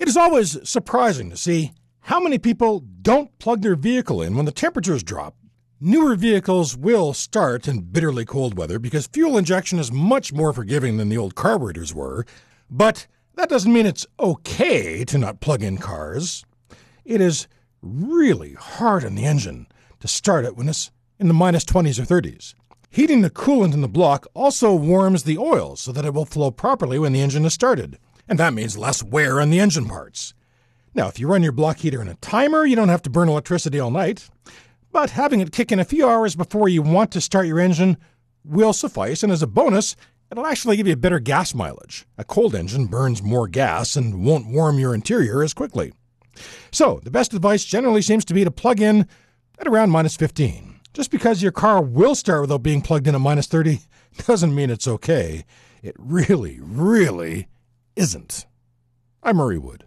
It is always surprising to see how many people don't plug their vehicle in when the temperatures drop. Newer vehicles will start in bitterly cold weather because fuel injection is much more forgiving than the old carburetors were, but that doesn't mean it's okay to not plug in cars. It is really hard on the engine to start it when it's in the minus 20s or 30s. Heating the coolant in the block also warms the oil so that it will flow properly when the engine is started and that means less wear on the engine parts. Now, if you run your block heater in a timer, you don't have to burn electricity all night, but having it kick in a few hours before you want to start your engine will suffice, and as a bonus, it'll actually give you better gas mileage. A cold engine burns more gas and won't warm your interior as quickly. So, the best advice generally seems to be to plug in at around minus 15. Just because your car will start without being plugged in at minus 30 doesn't mean it's okay. It really, really isn't. I'm Murray Wood.